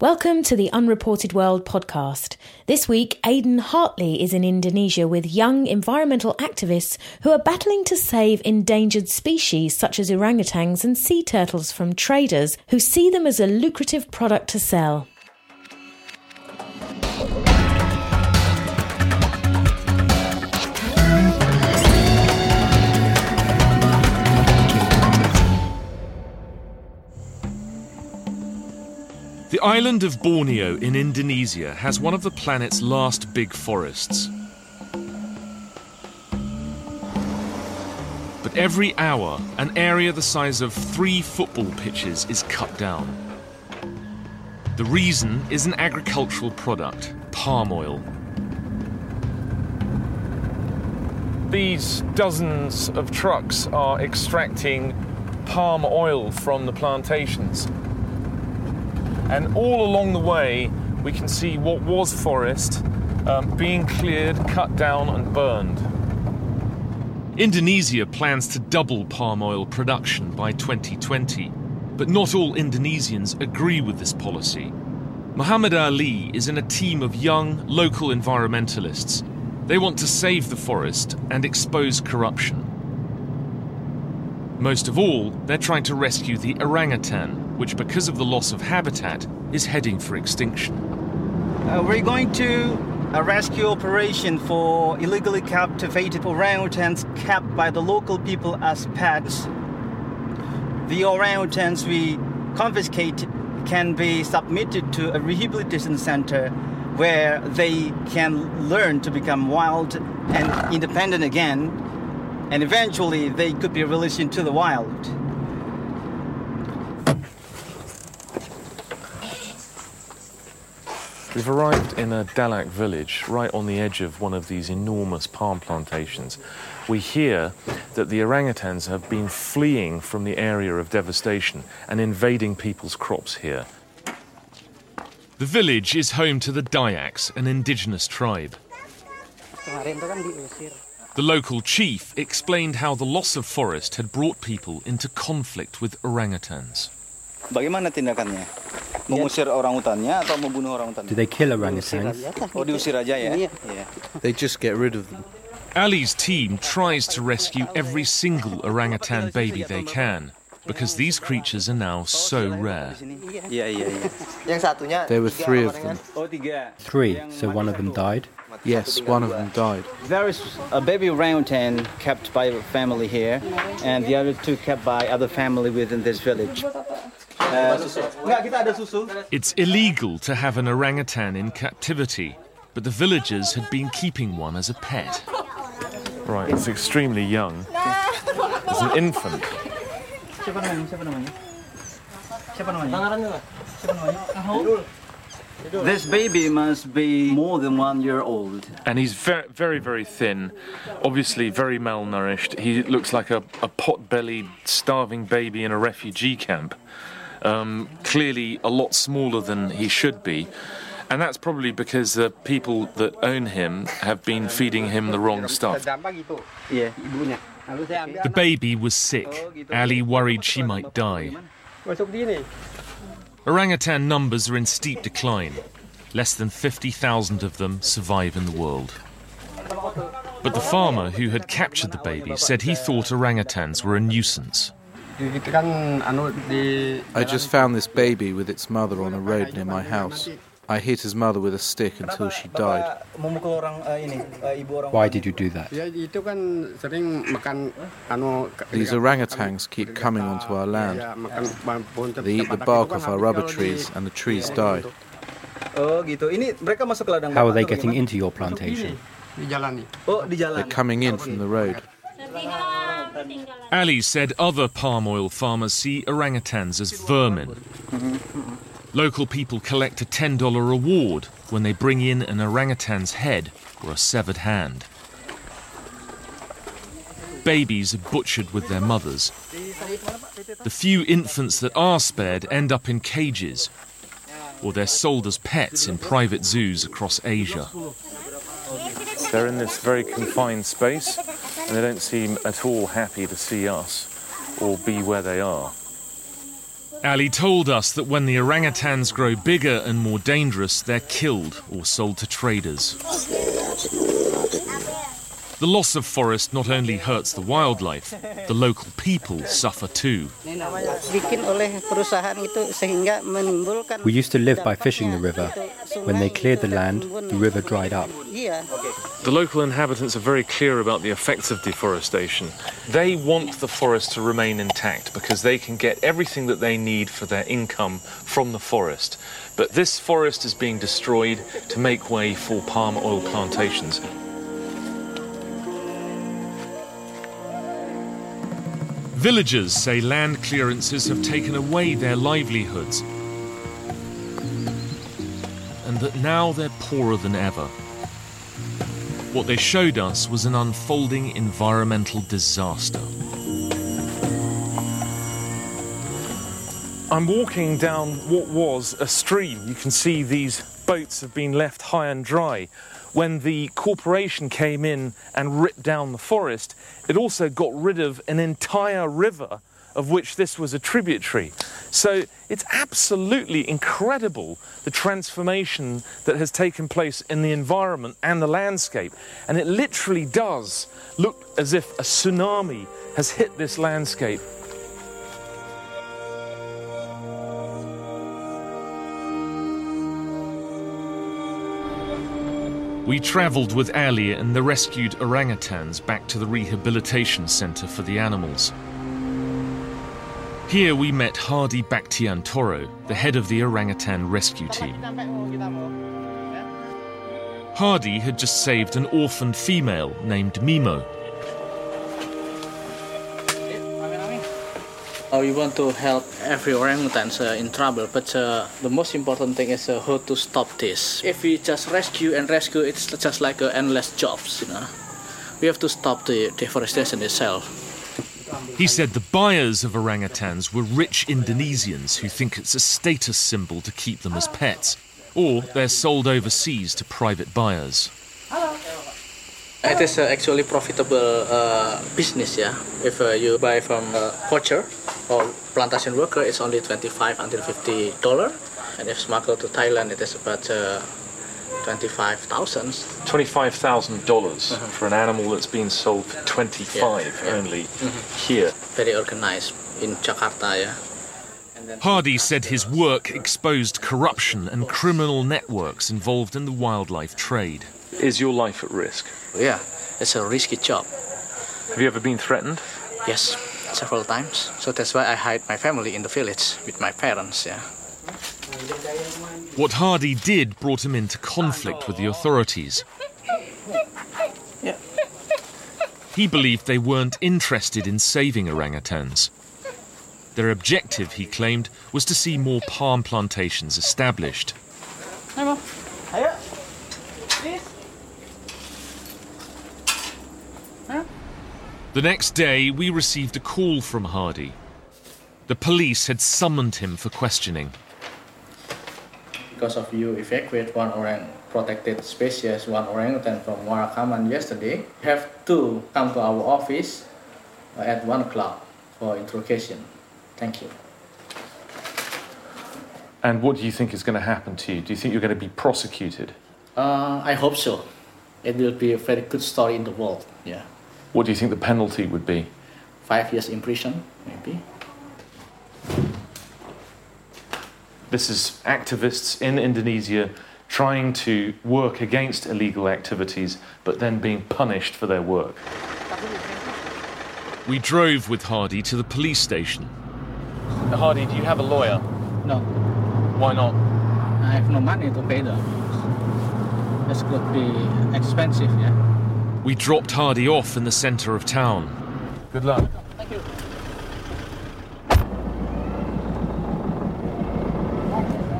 Welcome to the Unreported World podcast. This week, Aidan Hartley is in Indonesia with young environmental activists who are battling to save endangered species such as orangutans and sea turtles from traders who see them as a lucrative product to sell. The island of Borneo in Indonesia has one of the planet's last big forests. But every hour, an area the size of three football pitches is cut down. The reason is an agricultural product palm oil. These dozens of trucks are extracting palm oil from the plantations. And all along the way, we can see what was forest um, being cleared, cut down, and burned. Indonesia plans to double palm oil production by 2020, but not all Indonesians agree with this policy. Muhammad Ali is in a team of young, local environmentalists. They want to save the forest and expose corruption. Most of all, they're trying to rescue the orangutan, which, because of the loss of habitat, is heading for extinction. Uh, we're going to a rescue operation for illegally captivated orangutans kept by the local people as pets. The orangutans we confiscate can be submitted to a rehabilitation center where they can learn to become wild and independent again and eventually they could be released into the wild. We've arrived in a Dayak village right on the edge of one of these enormous palm plantations. We hear that the orangutans have been fleeing from the area of devastation and invading people's crops here. The village is home to the Dayaks, an indigenous tribe. The local chief explained how the loss of forest had brought people into conflict with orangutans. Bagaimana tindakannya? Mengusir orangutannya atau membunuh orang orangutan? Do they kill orangutans? Oh, diusir aja ya? Iya. They just get rid of them. Ali's team tries to rescue every single orangutan baby they can because these creatures are now so rare. There were three of them. Oh, tiga. Three, so one of them died? Yes, one of them died. There is a baby orangutan kept by a family here, and the other two kept by other family within this village. Eh, susu. Enggak, kita ada susu. It's illegal to have an orangutan in captivity, but the villagers had been keeping one as a pet. Right, it's extremely young. It's an infant. Siapa namanya? Siapa namanya? Siapa namanya? Siapa namanya? This baby must be more than one year old. And he's very, very, very thin, obviously very malnourished. He looks like a, a pot bellied, starving baby in a refugee camp. Um, clearly a lot smaller than he should be. And that's probably because the people that own him have been feeding him the wrong stuff. Yeah. The baby was sick. Ali worried she might die. Orangutan numbers are in steep decline. Less than 50,000 of them survive in the world. But the farmer who had captured the baby said he thought orangutans were a nuisance. I just found this baby with its mother on a road near my house. I hit his mother with a stick until she died. Memukul orang ah, ini, ah, ibu orang. Why did you do that? Ya itu kan sering makan anu These orangutans keep coming onto our land. ya, makan ba- pohon They eat the bark itu kan off our rubber trees and the trees die. Oh gitu. Ini mereka masuk ke ladang How are they getting into your plantation? di jalan nih. Oh. They're coming in from the road. Ali said other palm oil farmers see orangutans as vermin. Local people collect a $10 reward when they bring in an orangutan's head or a severed hand. Babies are butchered with their mothers. The few infants that are spared end up in cages or they're sold as pets in private zoos across Asia. They're in this very confined space and they don't seem at all happy to see us or be where they are. Ali told us that when the orangutans grow bigger and more dangerous, they're killed or sold to traders. The loss of forest not only hurts the wildlife, the local people suffer too. bikin oleh perusahaan itu sehingga menimbulkan We used to live by fishing the river. When they cleared the land, the river dried up. The local inhabitants are very clear about the effects of deforestation. They want the forest to remain intact because they can get everything that they need for their income from the forest. But this forest is being destroyed to make way for palm oil plantations. Villagers say land clearances have taken away their livelihoods and that now they're poorer than ever. What they showed us was an unfolding environmental disaster. I'm walking down what was a stream. You can see these boats have been left high and dry. When the corporation came in and ripped down the forest, it also got rid of an entire river of which this was a tributary. So it's absolutely incredible the transformation that has taken place in the environment and the landscape. And it literally does look as if a tsunami has hit this landscape. We travelled with Ali and the rescued orangutans back to the rehabilitation centre for the animals. Here we met Hardy Baktiantoro, the head of the orangutan rescue team. Hardy had just saved an orphaned female named Mimo. Uh, we want to help every orangutan uh, in trouble, but uh, the most important thing is uh, how to stop this. If we just rescue and rescue, it's just like uh, endless jobs, you know. We have to stop the deforestation itself. He said the buyers of orangutans were rich Indonesians who think it's a status symbol to keep them as pets, or they're sold overseas to private buyers. It is uh, actually profitable uh, business, yeah. If uh, you buy from a poacher or plantation worker, it's only 25 until 50 dollar, and if smuggled to Thailand, it is about uh, 25,000. $25,000 for an animal that's been sold for 25 Yeah, yeah. only here. Very organized in Jakarta, yeah. Hardy said his work exposed corruption and criminal networks involved in the wildlife trade. Is your life at risk? Yeah, it's a risky job. Have you ever been threatened? Yes, several times. So that's why I hide my family in the village with my parents, yeah. What Hardy did brought him into conflict with the authorities. He believed they weren't interested in saving orangutans. Their objective, he claimed, was to see more palm plantations established. The next day, we received a call from Hardy. The police had summoned him for questioning. Because of you evacuate one orang protected species, one orangutan from Warakaman yesterday, you have to come to our office uh, at 1 o'clock for interrogation. Thank you. And what do you think is going to happen to you? Do you think you're going to be prosecuted? Uh, I hope so. It will be a very good story in the world, yeah. What do you think the penalty would be? Five years in prison, maybe. This is activists in Indonesia trying to work against illegal activities, but then being punished for their work. We drove with Hardy to the police station. Hardy, do you have a lawyer? No, Why not? I have no money to pay them. This could be expensive, yeah. We dropped Hardy off in the centre of town. Good luck. Thank you.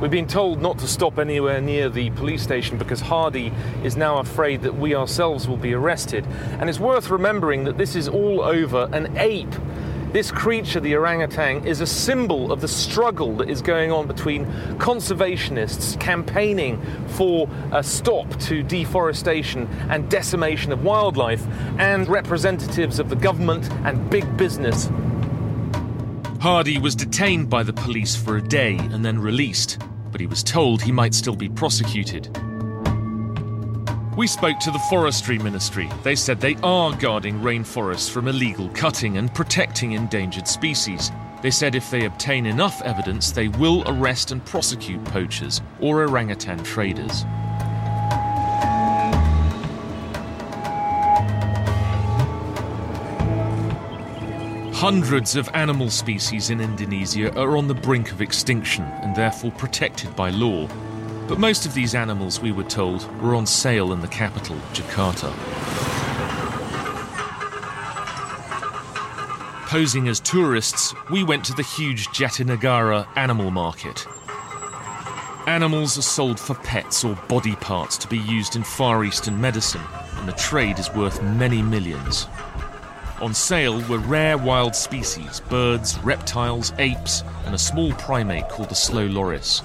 We've been told not to stop anywhere near the police station because Hardy is now afraid that we ourselves will be arrested. And it's worth remembering that this is all over an ape. This creature, the orangutan, is a symbol of the struggle that is going on between conservationists campaigning for a stop to deforestation and decimation of wildlife and representatives of the government and big business. Hardy was detained by the police for a day and then released, but he was told he might still be prosecuted. We spoke to the Forestry Ministry. They said they are guarding rainforests from illegal cutting and protecting endangered species. They said if they obtain enough evidence, they will arrest and prosecute poachers or orangutan traders. Hundreds of animal species in Indonesia are on the brink of extinction and therefore protected by law. But most of these animals, we were told, were on sale in the capital, Jakarta. Posing as tourists, we went to the huge Jatinegara animal market. Animals are sold for pets or body parts to be used in Far Eastern medicine, and the trade is worth many millions. On sale were rare wild species, birds, reptiles, apes, and a small primate called the slow loris.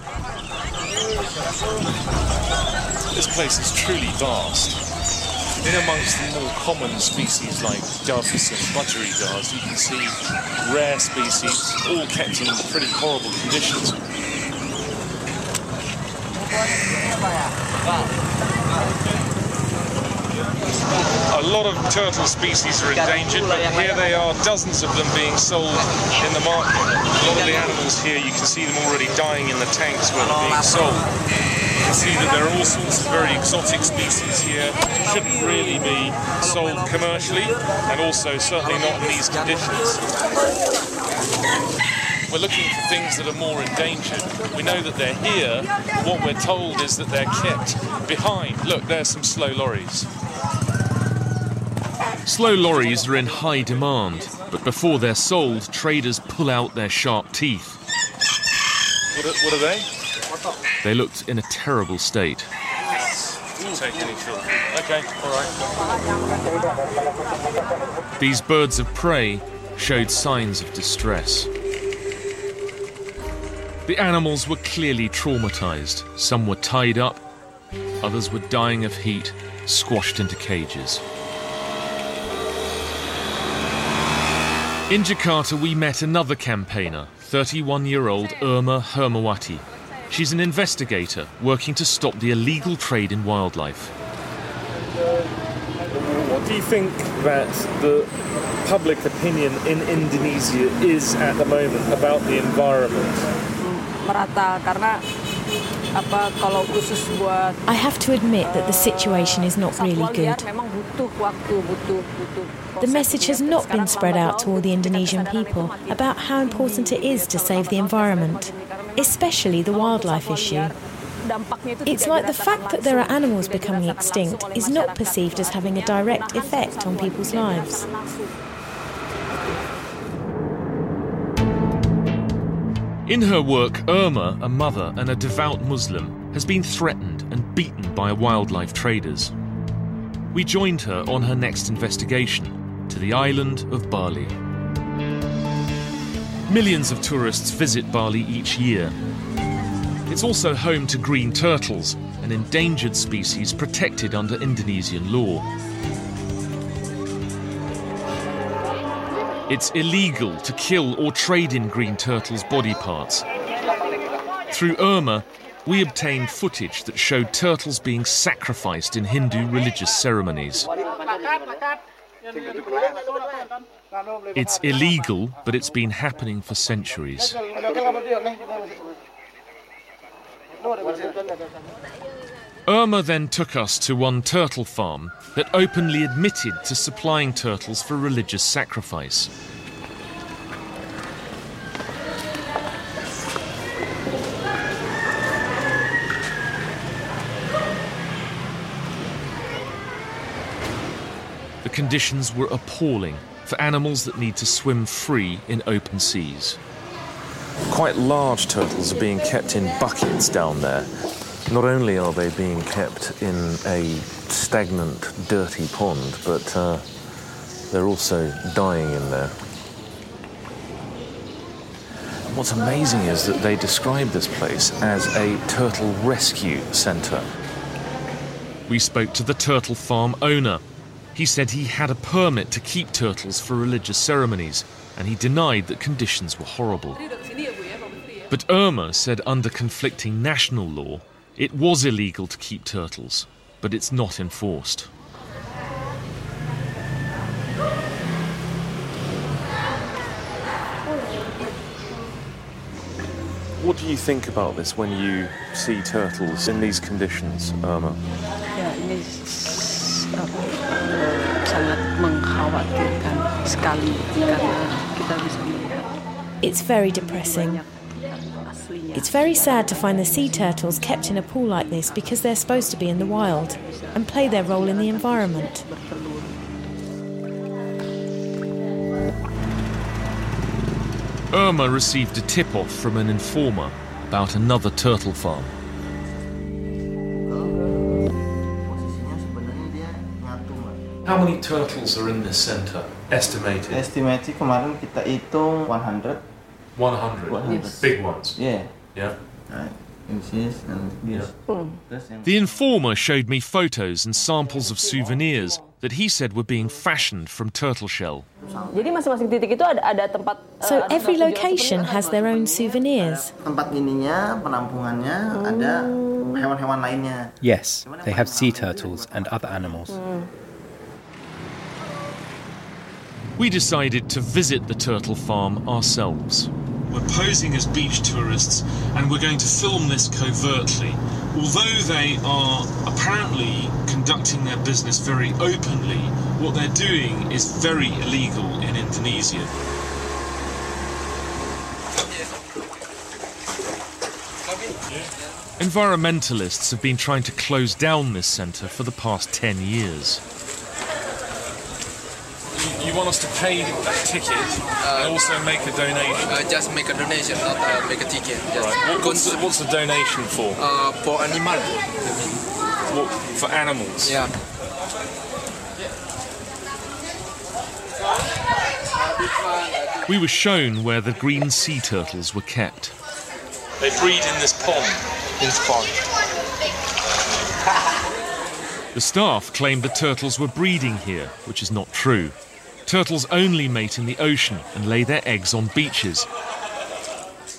This place is truly vast. In amongst the more common species like doves and budgerigars, you can see rare species, all kept in pretty horrible conditions. A lot of turtle species are endangered, but here they are, dozens of them being sold in the market. A lot of the animals here, you can see them already dying in the tanks where they're being sold. You can see that there are all sorts of very exotic species here, shouldn't really be sold commercially, and also certainly not in these conditions. We're looking for things that are more endangered. We know that they're here. What we're told is that they're kept behind. Look, there's some slow lorries. Slow lorries are in high demand, but before they're sold, traders pull out their sharp teeth. What are, what are they? They looked in a terrible state. Okay, all right. These birds of prey showed signs of distress. The animals were clearly traumatized. Some were tied up, others were dying of heat, squashed into cages. In Jakarta, we met another campaigner, 31 year old Irma Hermawati. She's an investigator working to stop the illegal trade in wildlife. What do you think that the public opinion in Indonesia is at the moment about the environment? merata karena apa kalau khusus buat I have to admit that the situation is not really good. memang butuh waktu butuh butuh The message has not been spread out to all the Indonesian people about how important it is to save the environment, especially the wildlife issue. It's like the fact that there are animals becoming extinct is not perceived as having a direct effect on people's lives. In her work, Irma, a mother and a devout Muslim, has been threatened and beaten by wildlife traders. We joined her on her next investigation to the island of Bali. Millions of tourists visit Bali each year. It's also home to green turtles, an endangered species protected under Indonesian law. It's illegal to kill or trade in green turtles' body parts. Through Irma, we obtained footage that showed turtles being sacrificed in Hindu religious ceremonies. It's illegal, but it's been happening for centuries. Irma then took us to one turtle farm that openly admitted to supplying turtles for religious sacrifice. The conditions were appalling for animals that need to swim free in open seas. Quite large turtles are being kept in buckets down there. Not only are they being kept in a stagnant, dirty pond, but uh, they're also dying in there. What's amazing is that they describe this place as a turtle rescue centre. We spoke to the turtle farm owner. He said he had a permit to keep turtles for religious ceremonies, and he denied that conditions were horrible. But Irma said under conflicting national law, it was illegal to keep turtles, but it's not enforced. What do you think about this when you see turtles in these conditions, Irma? Ya, ini s- apa, eh, sangat mengkhawatirkan sekali karena kita bisa melihat It's very depressing. It's very sad to find the sea turtles kept in a pool like this because they're supposed to be in the wild and play their role in the environment. Irma received a tip off from an informer about another turtle farm. How many turtles are in this centre? Estimated. Estimasi kemarin kita hitung 100. 100. 100. Big ones. Yeah. Yeah. Right. This and this. This and The informer showed me photos and samples of souvenirs that he said were being fashioned from turtle shell. Jadi masing-masing titik itu ada ada tempat. eh, So every location has their own souvenirs. tempat ininya, penampungannya ada hewan-hewan lainnya. Yes, they have sea turtles and other animals. We decided to visit the turtle farm ourselves. We're posing as beach tourists and we're going to film this covertly. Although they are apparently conducting their business very openly, what they're doing is very illegal in Indonesia. Environmentalists have been trying to close down this centre for the past 10 years. You want us to pay a ticket and also make a donation? Uh, just make a donation, not uh, make a ticket. Just What- what's, the, what's the donation for? uh, for animal. What, for animals? Yeah. We were shown where the green sea turtles were kept. They breed in this pond. In this pond. The staff claimed the turtles were breeding here, which is not true. Turtles only mate in the ocean and lay their eggs on beaches.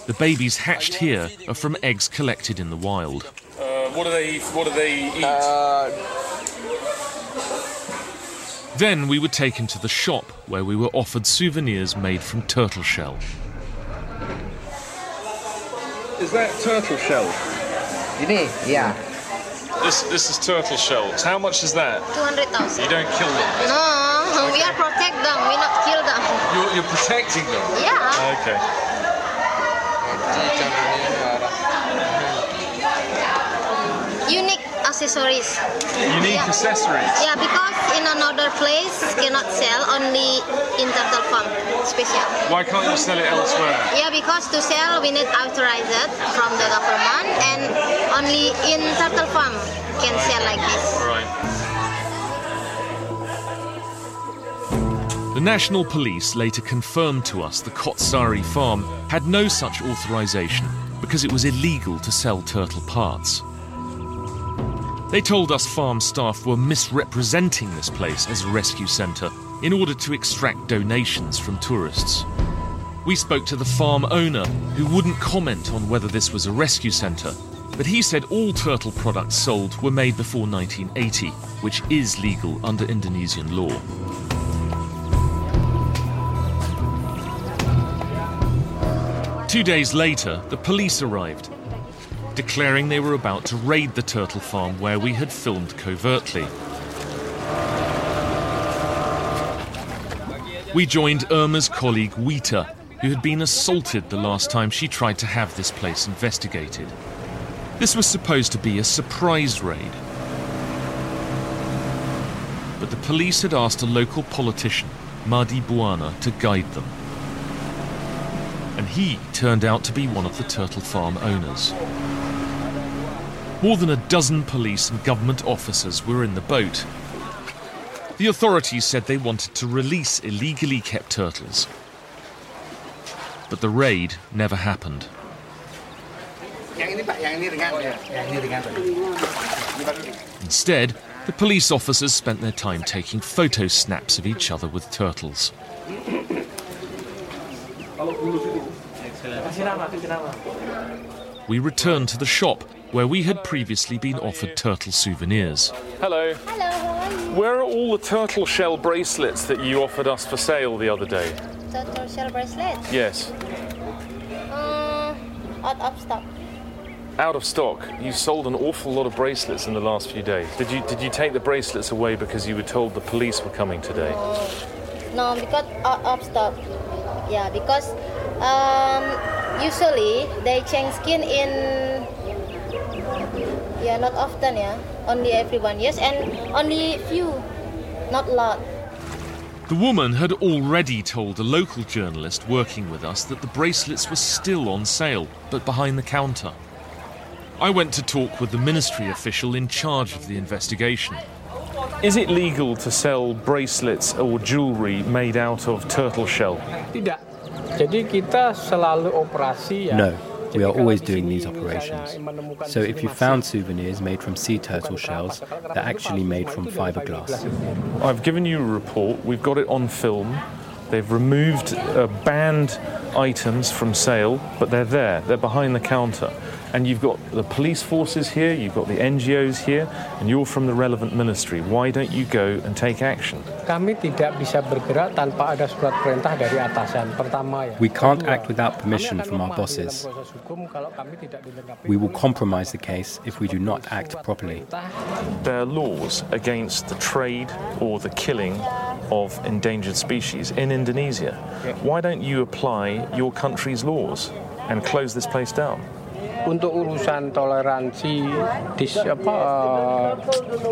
The babies hatched here are from eggs collected in the wild. Uh, what do they What do they eat? Uh, Then we were taken to the shop where we were offered souvenirs made from turtle shell. Is that turtle shell? ini, yeah. This this is turtle shells. How much is that? 200,000. You don't kill them. No, we are protect them. We not kill them. You're, you're protecting them. Yeah. Okay. Accessories. Unique Yeah. accessories. Yeah, because in another place cannot sell only in turtle farm special. Why can't you sell it elsewhere? Yeah, because to sell we need authorized from the government and only in turtle farm can sell like this. Right. The National Police later confirmed to us the Kotsari farm had no such authorization because it was illegal to sell turtle parts. They told us farm staff were misrepresenting this place as a rescue centre in order to extract donations from tourists. We spoke to the farm owner, who wouldn't comment on whether this was a rescue centre, but he said all turtle products sold were made before 1980, which is legal under Indonesian law. Two days later, the police arrived, declaring they were about to raid the turtle farm where we had filmed covertly. We joined Irma's colleague Wita, who had been assaulted the last time she tried to have this place investigated. This was supposed to be a surprise raid. But the police had asked a local politician, Madi Buana, to guide them. And he turned out to be one of the turtle farm owners. More than a dozen police and government officers were in the boat. The authorities said they wanted to release illegally kept turtles. But the raid never happened. Instead, the police officers spent their time taking photo snaps of each other with turtles. We returned to the shop where we had previously been offered turtle souvenirs. Hello. Hello, how are you? Where are all the turtle shell bracelets that you offered us for sale the other day? Turtle shell bracelets? Yes. Uh, out of stock. Out of stock. You sold an awful lot of bracelets in the last few days. Did you did you take the bracelets away because you were told the police were coming today? No, because out of stock. Yeah, because um, usually they change skin in. Yeah, not often. Yeah, only every one years and only few, not lot. The woman had already told a local journalist working with us that the bracelets were still on sale, but behind the counter. I went to talk with the ministry official in charge of the investigation. Is it legal to sell bracelets or jewellery made out of turtle shell? Tidak. Jadi kita selalu operasi ya. No, we are always doing these operations. So if you found souvenirs made from sea turtle shells, they're actually made from fiberglass. I've given you a report, we've got it on film. They've removed uh, banned items from sale, but they're there, they're behind the counter. And you've got the police forces here, you've got the NGOs here, and you're from the relevant ministry. Why don't you go and take action? Kami tidak bisa bergerak tanpa ada surat perintah dari atasan. Pertama ya. We can't act without permission from our bosses. Proses hukum kalau kami tidak dilengkapi We will compromise the case if we do not act properly. There are laws against the trade or the killing of endangered species in Indonesia. Why don't you apply your country's laws and close this place down? Untuk urusan toleransi dis apa eh,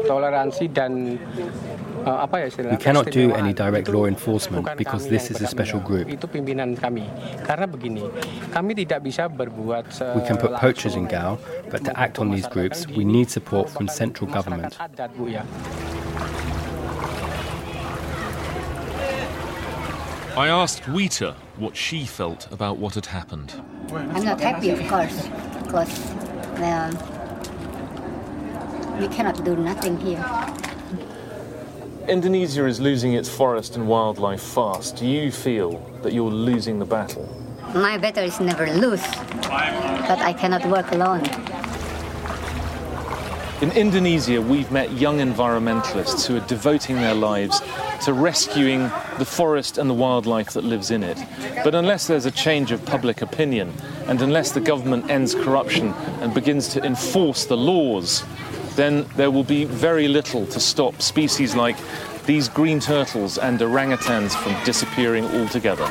toleransi dan eh, apa ya istilahnya We cannot do any direct law enforcement because this is a special group. Itu pimpinan kami. Karena begini, kami tidak bisa berbuat We can put poachers in Gao, but to act on these groups, we need support from central government. adat bu ya. I asked Wita what she felt about what had happened. I'm not happy, of course, because um, we cannot do nothing here. Indonesia is losing its forest and wildlife fast. Do you feel that you're losing the battle? My battle is never lose, but I cannot work alone. In Indonesia, we've met young environmentalists who are devoting their lives to rescuing the forest and the wildlife that lives in it. But unless there's a change of public opinion, and unless the government ends corruption and begins to enforce the laws, then there will be very little to stop species like these green turtles and orangutans from disappearing altogether.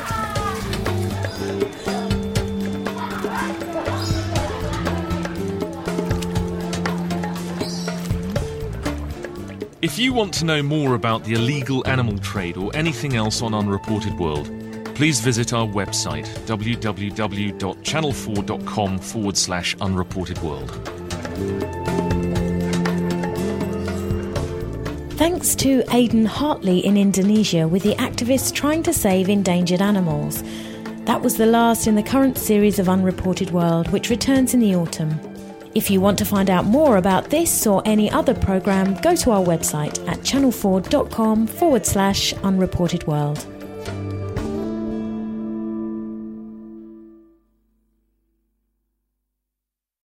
If you want to know more about the illegal animal trade or anything else on Unreported World, please visit our website www.channel4.com forward slash unreported world. Thanks to Aidan Hartley in Indonesia with the activists trying to save endangered animals. That was the last in the current series of Unreported World, which returns in the autumn. If you want to find out more about this or any other programme, go to our website at channel4.com forward slash unreported world.